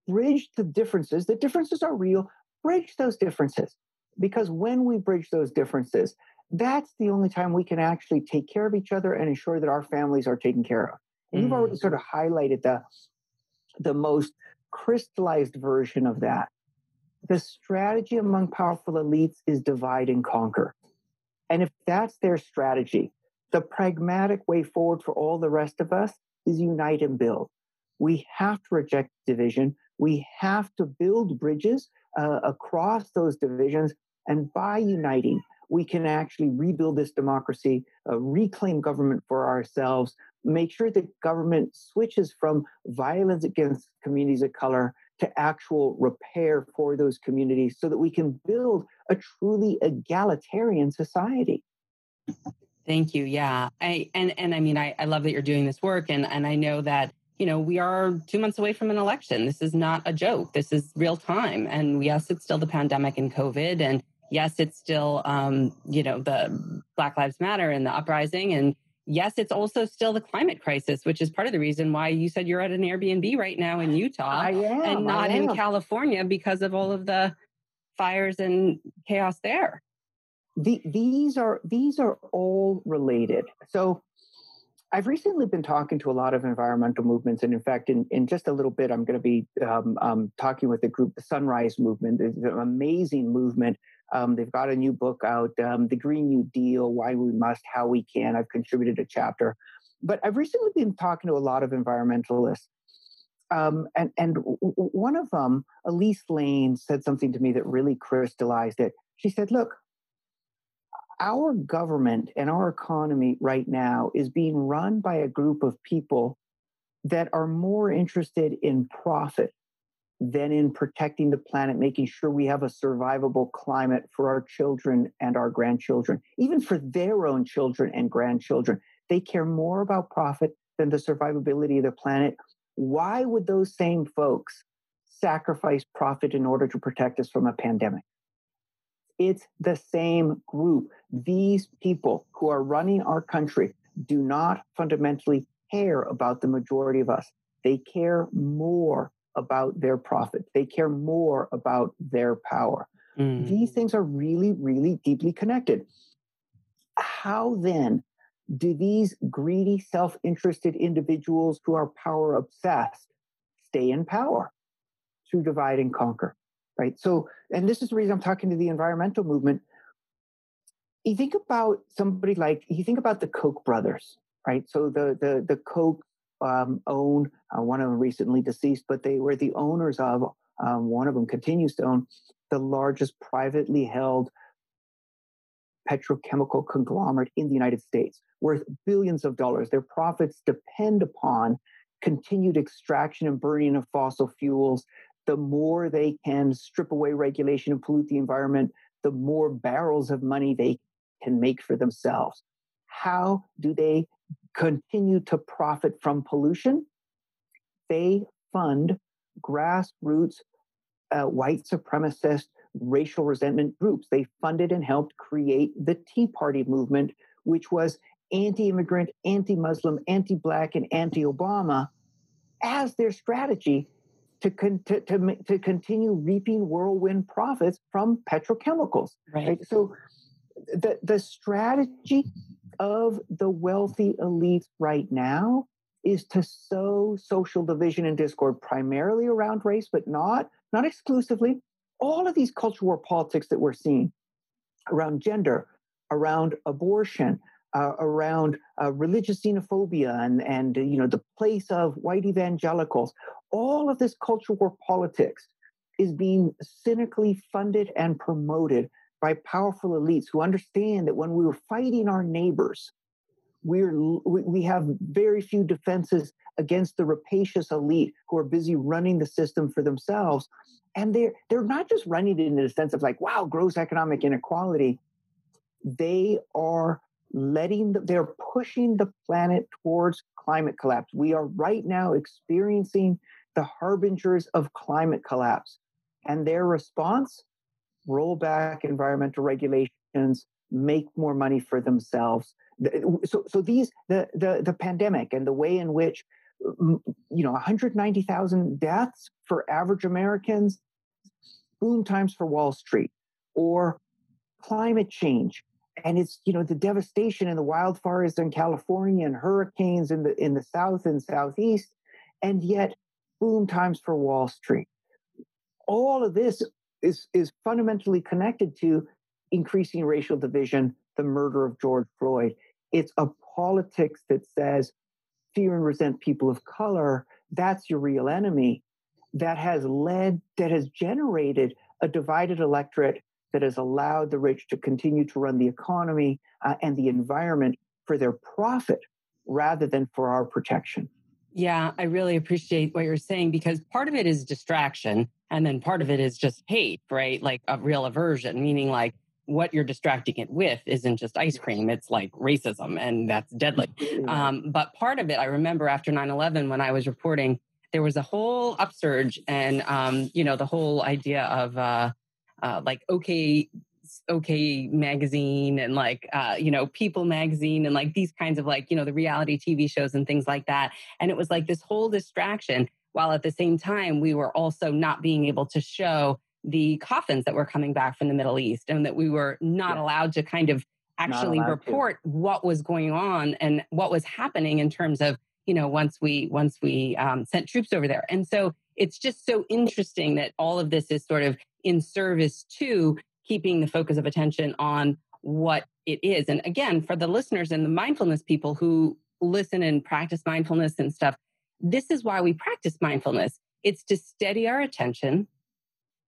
bridge the differences. The differences are real. Bridge those differences. Because when we bridge those differences, that's the only time we can actually take care of each other and ensure that our families are taken care of. And mm. you've already mm. sort of highlighted the the most crystallized version of that. The strategy among powerful elites is divide and conquer. And if that's their strategy, the pragmatic way forward for all the rest of us is unite and build. We have to reject division. We have to build bridges uh, across those divisions. And by uniting, we can actually rebuild this democracy, uh, reclaim government for ourselves, make sure that government switches from violence against communities of color to actual repair for those communities so that we can build a truly egalitarian society. Thank you. Yeah. I and and I mean I, I love that you're doing this work and and I know that you know, we are two months away from an election. This is not a joke. This is real time. And yes, it's still the pandemic and COVID. And yes, it's still, um, you know, the Black Lives Matter and the uprising. And yes, it's also still the climate crisis, which is part of the reason why you said you're at an Airbnb right now in Utah am, and not in California because of all of the fires and chaos there. The, these are these are all related. So I've recently been talking to a lot of environmental movements, and in fact, in, in just a little bit, I'm going to be um, um, talking with the group, the Sunrise Movement. It's an amazing movement um, they've got a new book out, um, The Green New Deal Why We Must, How We Can. I've contributed a chapter. But I've recently been talking to a lot of environmentalists. Um, and, and w- one of them, Elise Lane, said something to me that really crystallized it. She said, Look, our government and our economy right now is being run by a group of people that are more interested in profit than in protecting the planet, making sure we have a survivable climate for our children and our grandchildren, even for their own children and grandchildren. They care more about profit than the survivability of the planet. Why would those same folks sacrifice profit in order to protect us from a pandemic? It's the same group. These people who are running our country do not fundamentally care about the majority of us. They care more about their profit. They care more about their power. Mm. These things are really, really deeply connected. How then do these greedy, self interested individuals who are power obsessed stay in power? Through divide and conquer, right? So, and this is the reason I'm talking to the environmental movement. You think about somebody like, you think about the Koch brothers, right? So the the the Koch um, own uh, one of them recently deceased, but they were the owners of um, one of them continues to own the largest privately held petrochemical conglomerate in the United States, worth billions of dollars. Their profits depend upon continued extraction and burning of fossil fuels. The more they can strip away regulation and pollute the environment, the more barrels of money they can make for themselves. How do they continue to profit from pollution? They fund grassroots uh, white supremacist racial resentment groups. They funded and helped create the Tea Party movement, which was anti immigrant, anti Muslim, anti Black, and anti Obama as their strategy to, con- to, to, to, continue reaping whirlwind profits from petrochemicals. Right. right. So the, the strategy of the wealthy elites right now is to sow social division and discord primarily around race, but not not exclusively. All of these cultural war politics that we're seeing around gender, around abortion, uh, around uh, religious xenophobia, and and uh, you know the place of white evangelicals, all of this cultural war politics is being cynically funded and promoted by powerful elites who understand that when we were fighting our neighbors, we're we have very few defenses against the rapacious elite who are busy running the system for themselves. And they're they're not just running it in the sense of like wow gross economic inequality. They are letting the, they're pushing the planet towards climate collapse. We are right now experiencing the harbingers of climate collapse. And their response roll back environmental regulations make more money for themselves. So so these the the the pandemic and the way in which you know 190,000 deaths for average Americans boom times for Wall Street or climate change. And it's you know the devastation and the wildfires in California and hurricanes in the in the south and southeast and yet boom times for Wall Street. All of this is is fundamentally connected to increasing racial division the murder of George Floyd it's a politics that says fear and resent people of color. That's your real enemy. That has led, that has generated a divided electorate that has allowed the rich to continue to run the economy uh, and the environment for their profit rather than for our protection. Yeah, I really appreciate what you're saying because part of it is distraction and then part of it is just hate, right? Like a real aversion, meaning like what you're distracting it with isn't just ice cream it's like racism and that's deadly. Um, but part of it i remember after 9-11 when i was reporting there was a whole upsurge and um, you know the whole idea of uh, uh, like okay okay magazine and like uh, you know people magazine and like these kinds of like you know the reality tv shows and things like that. And it was like this whole distraction while at the same time we were also not being able to show the coffins that were coming back from the Middle East and that we were not yeah. allowed to kind of actually report to. what was going on and what was happening in terms of you know once we once we um, sent troops over there and so it's just so interesting that all of this is sort of in service to keeping the focus of attention on what it is and again for the listeners and the mindfulness people who listen and practice mindfulness and stuff this is why we practice mindfulness it's to steady our attention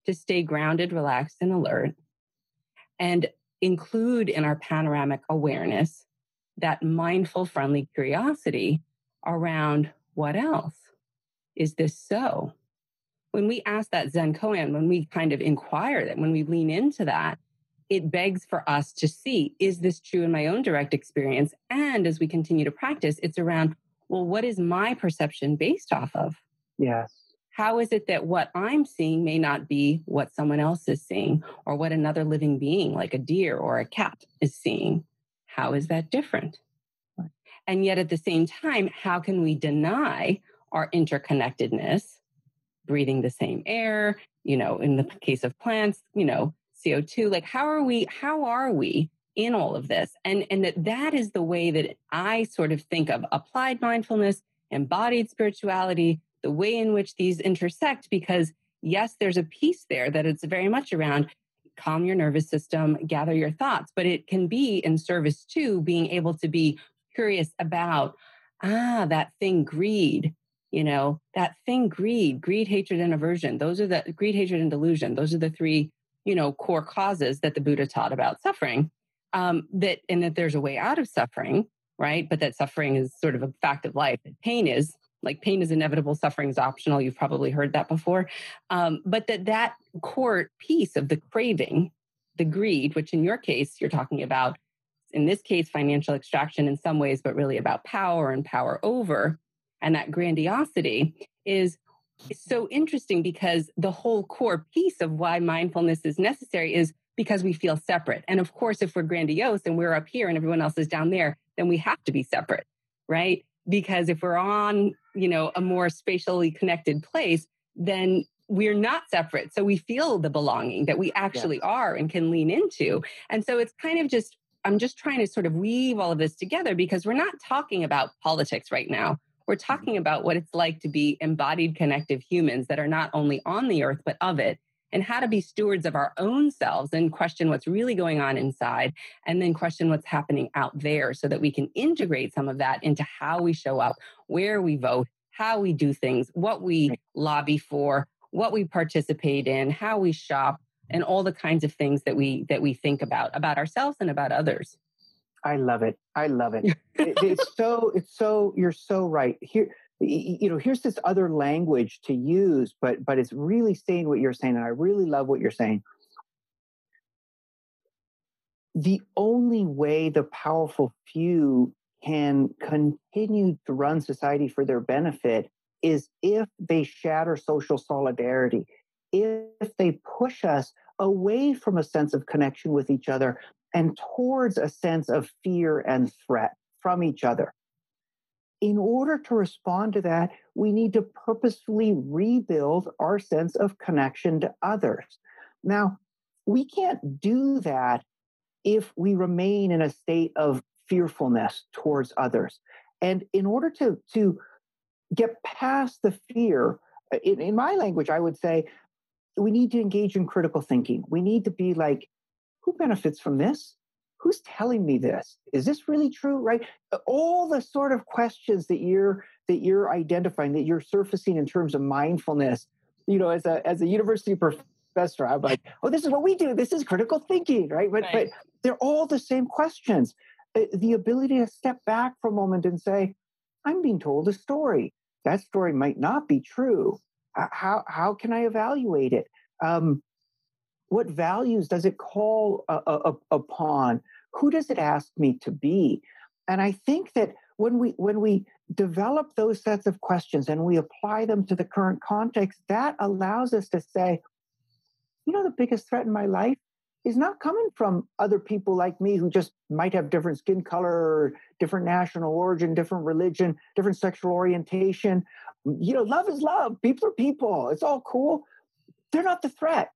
to stay grounded, relaxed, and alert, and include in our panoramic awareness that mindful, friendly curiosity around what else? Is this so? When we ask that Zen koan, when we kind of inquire that, when we lean into that, it begs for us to see is this true in my own direct experience? And as we continue to practice, it's around, well, what is my perception based off of? Yes how is it that what I'm seeing may not be what someone else is seeing or what another living being like a deer or a cat is seeing? How is that different? And yet at the same time, how can we deny our interconnectedness, breathing the same air, you know, in the case of plants, you know, CO2, like how are we, how are we in all of this? And, and that that is the way that I sort of think of applied mindfulness, embodied spirituality, the way in which these intersect, because yes, there's a piece there that it's very much around calm your nervous system, gather your thoughts, but it can be in service to being able to be curious about ah that thing greed you know that thing greed greed hatred and aversion those are the greed hatred and delusion those are the three you know core causes that the buddha taught about suffering um, that and that there's a way out of suffering right? But that suffering is sort of a fact of life. Pain is like pain is inevitable suffering is optional. You've probably heard that before. Um, but that that core piece of the craving the greed which in your case you're talking about in this case financial extraction in some ways but really about power and power over and that grandiosity is so interesting because the whole core piece of why mindfulness is necessary is because we feel separate. And of course, if we're grandiose and we're up here and everyone else is down there, then we have to be separate, right? Because if we're on, you know, a more spatially connected place, then we're not separate. So we feel the belonging that we actually yes. are and can lean into. And so it's kind of just, I'm just trying to sort of weave all of this together because we're not talking about politics right now. We're mm-hmm. talking about what it's like to be embodied connective humans that are not only on the earth, but of it, and how to be stewards of our own selves and question what's really going on inside, and then question what's happening out there so that we can integrate some of that into how we show up, where we vote, how we do things, what we lobby for, what we participate in, how we shop, and all the kinds of things that we that we think about about ourselves and about others. I love it. I love it. it. It's so, it's so, you're so right. Here, you know, here's this other language to use, but but it's really saying what you're saying, and I really love what you're saying. The only way the powerful few can continue to run society for their benefit is if they shatter social solidarity, if they push us away from a sense of connection with each other and towards a sense of fear and threat from each other. In order to respond to that, we need to purposefully rebuild our sense of connection to others. Now, we can't do that if we remain in a state of fearfulness towards others. And in order to, to get past the fear, uh, in, in my language, I would say we need to engage in critical thinking. We need to be like, who benefits from this? Who's telling me this? Is this really true? Right? All the sort of questions that you're that you're identifying, that you're surfacing in terms of mindfulness, you know, as a as a university professor, I'm like, oh, this is what we do. This is critical thinking, right? But right. but they're all the same questions. Uh, the ability to step back for a moment and say, I'm being told a story. That story might not be true. How how can I evaluate it? Um, what values does it call uh, uh, upon? Who does it ask me to be? And I think that when we when we develop those sets of questions and we apply them to the current context, that allows us to say, you know, the biggest threat in my life is not coming from other people like me who just might have different skin color, different national origin, different religion, different sexual orientation. You know, love is love. People are people. It's all cool. They're not the threat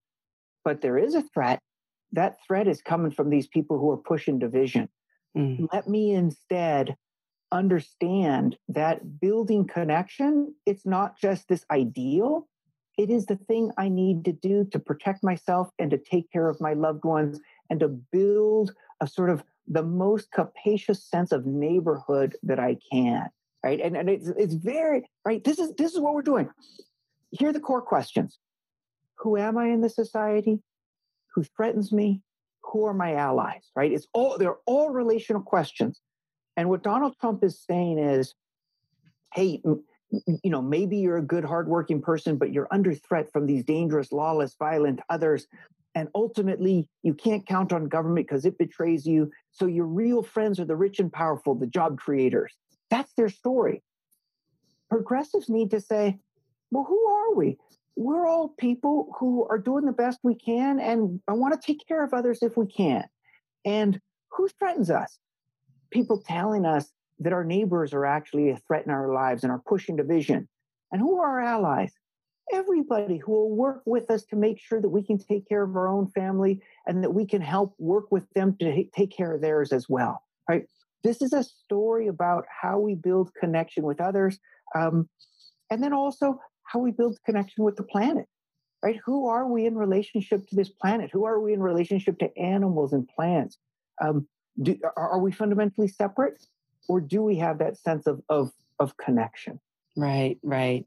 but there is a threat. That threat is coming from these people who are pushing division. Mm. Let me instead understand that building connection, it's not just this ideal, it is the thing I need to do to protect myself and to take care of my loved ones and to build a sort of the most capacious sense of neighborhood that I can. Right. And, and it's it's very right. This is this is what we're doing. Here are the core questions. Who am I in the society? Who threatens me? Who are my allies? Right? It's all they're all relational questions. And what Donald Trump is saying is, hey, you know, maybe you're a good, hardworking person, but you're under threat from these dangerous, lawless, violent others. And ultimately, you can't count on government because it betrays you. So your real friends are the rich and powerful, the job creators. That's their story. Progressives need to say, well, who are we? We're all people who are doing the best we can and I want to take care of others if we can. And who threatens us? People telling us that our neighbors are actually a threat in our lives and are pushing division. And who are our allies? Everybody who will work with us to make sure that we can take care of our own family and that we can help work with them to take care of theirs as well. Right? This is a story about how we build connection with others. Um, and then also how we build connection with the planet right? Who are we in relationship to this planet? Who are we in relationship to animals and plants? Um, do, are we fundamentally separate or do we have that sense of of of connection? Right right.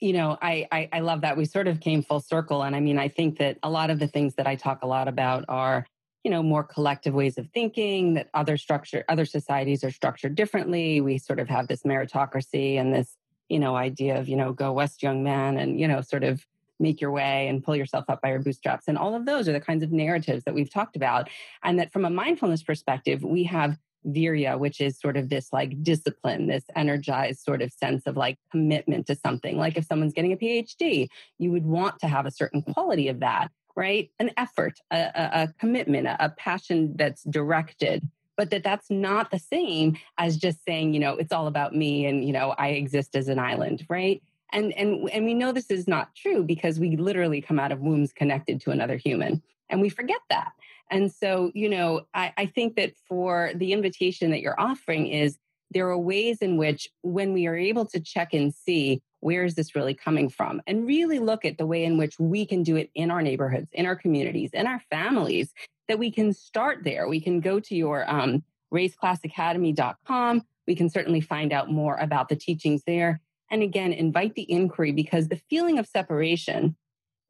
You know I, I i love that. We sort of came full circle and i mean i think that a lot of the things that i talk a lot about are you know more collective ways of thinking that other structure other societies are structured differently. We sort of have this meritocracy and this you know idea of you know go west young man and you know sort of make your way and pull yourself up by your bootstraps and all of those are the kinds of narratives that we've talked about and that from a mindfulness perspective we have virya which is sort of this like discipline this energized sort of sense of like commitment to something like if someone's getting a phd you would want to have a certain quality of that right? An effort, a, a, a commitment, a, a passion that's directed but that that's not the same as just saying you know it's all about me and you know i exist as an island right? And and and we know this is not true because we literally come out of wombs connected to another human and we forget that. And so you know i, I think that for the invitation that you're offering is there are ways in which when we are able to check and see where is this really coming from? And really look at the way in which we can do it in our neighborhoods in our communities in our families that we can start there we can go to your um, raceclassacademy.com we can certainly find out more about the teachings there and again invite the inquiry because the feeling of separation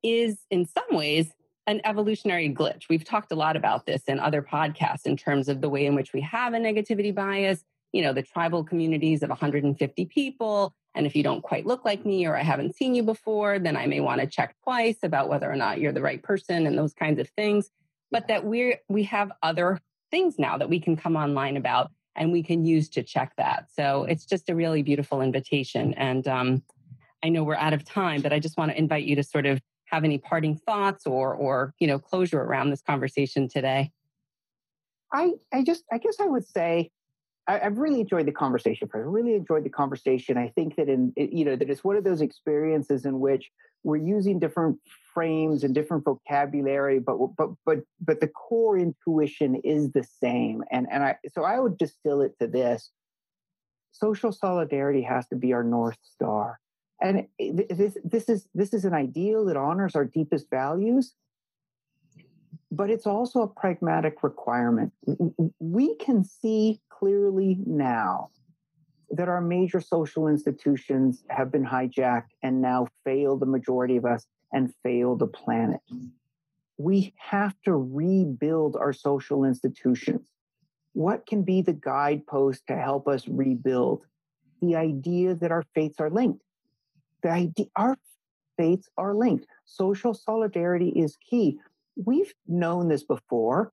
is in some ways an evolutionary glitch. We've talked a lot about this in other podcasts in terms of the way in which we have a negativity bias, you know, the tribal communities of 150 people, and if you don't quite look like me or I haven't seen you before, then I may want to check twice about whether or not you're the right person and those kinds of things. But that we're we have other things now that we can come online about and we can use to check that. So it's just a really beautiful invitation. And um, I know we're out of time, but I just want to invite you to sort of have any parting thoughts or or you know closure around this conversation today. I I just I guess I would say I, have really enjoyed the conversation. I really enjoyed the conversation. I think that in you know that it's one of those experiences in which we're using different frames and different vocabulary, but but but but the core intuition is the same. And and I so I would distill it to this: social solidarity has to be our north star. And this this is this is an ideal that honors our deepest values, but it's also a pragmatic requirement. We can see clearly now that our major social institutions have been hijacked and now fail the majority of us and fail the planet. We have to rebuild our social institutions. What can be the guidepost to help us rebuild? The idea that our fates are linked. The idea, our fates are linked. Social solidarity is key. We've known this before.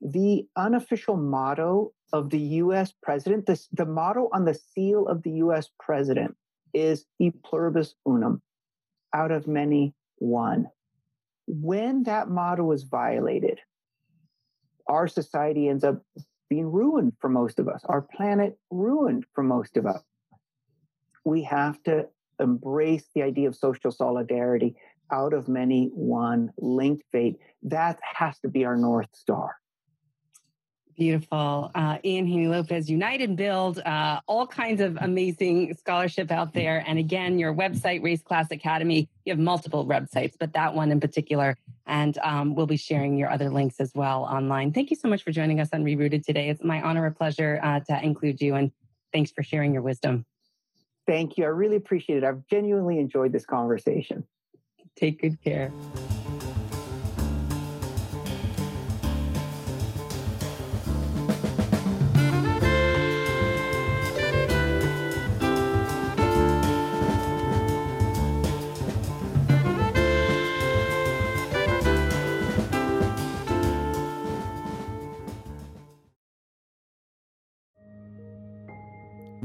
The unofficial motto of the US president, this, the motto on the seal of the US president is e pluribus unum, out of many, one. When that motto is violated, our society ends up being ruined for most of us, our planet ruined for most of us. We have to embrace the idea of social solidarity out of many, one linked fate. That has to be our North Star. Beautiful. Uh, Ian Haney Lopez, Unite and Build, uh, all kinds of amazing scholarship out there. And again, your website, Race Class Academy, you have multiple websites, but that one in particular. And um, we'll be sharing your other links as well online. Thank you so much for joining us on Rerooted today. It's my honor and pleasure uh, to include you. And thanks for sharing your wisdom. Thank you. I really appreciate it. I've genuinely enjoyed this conversation. Take good care.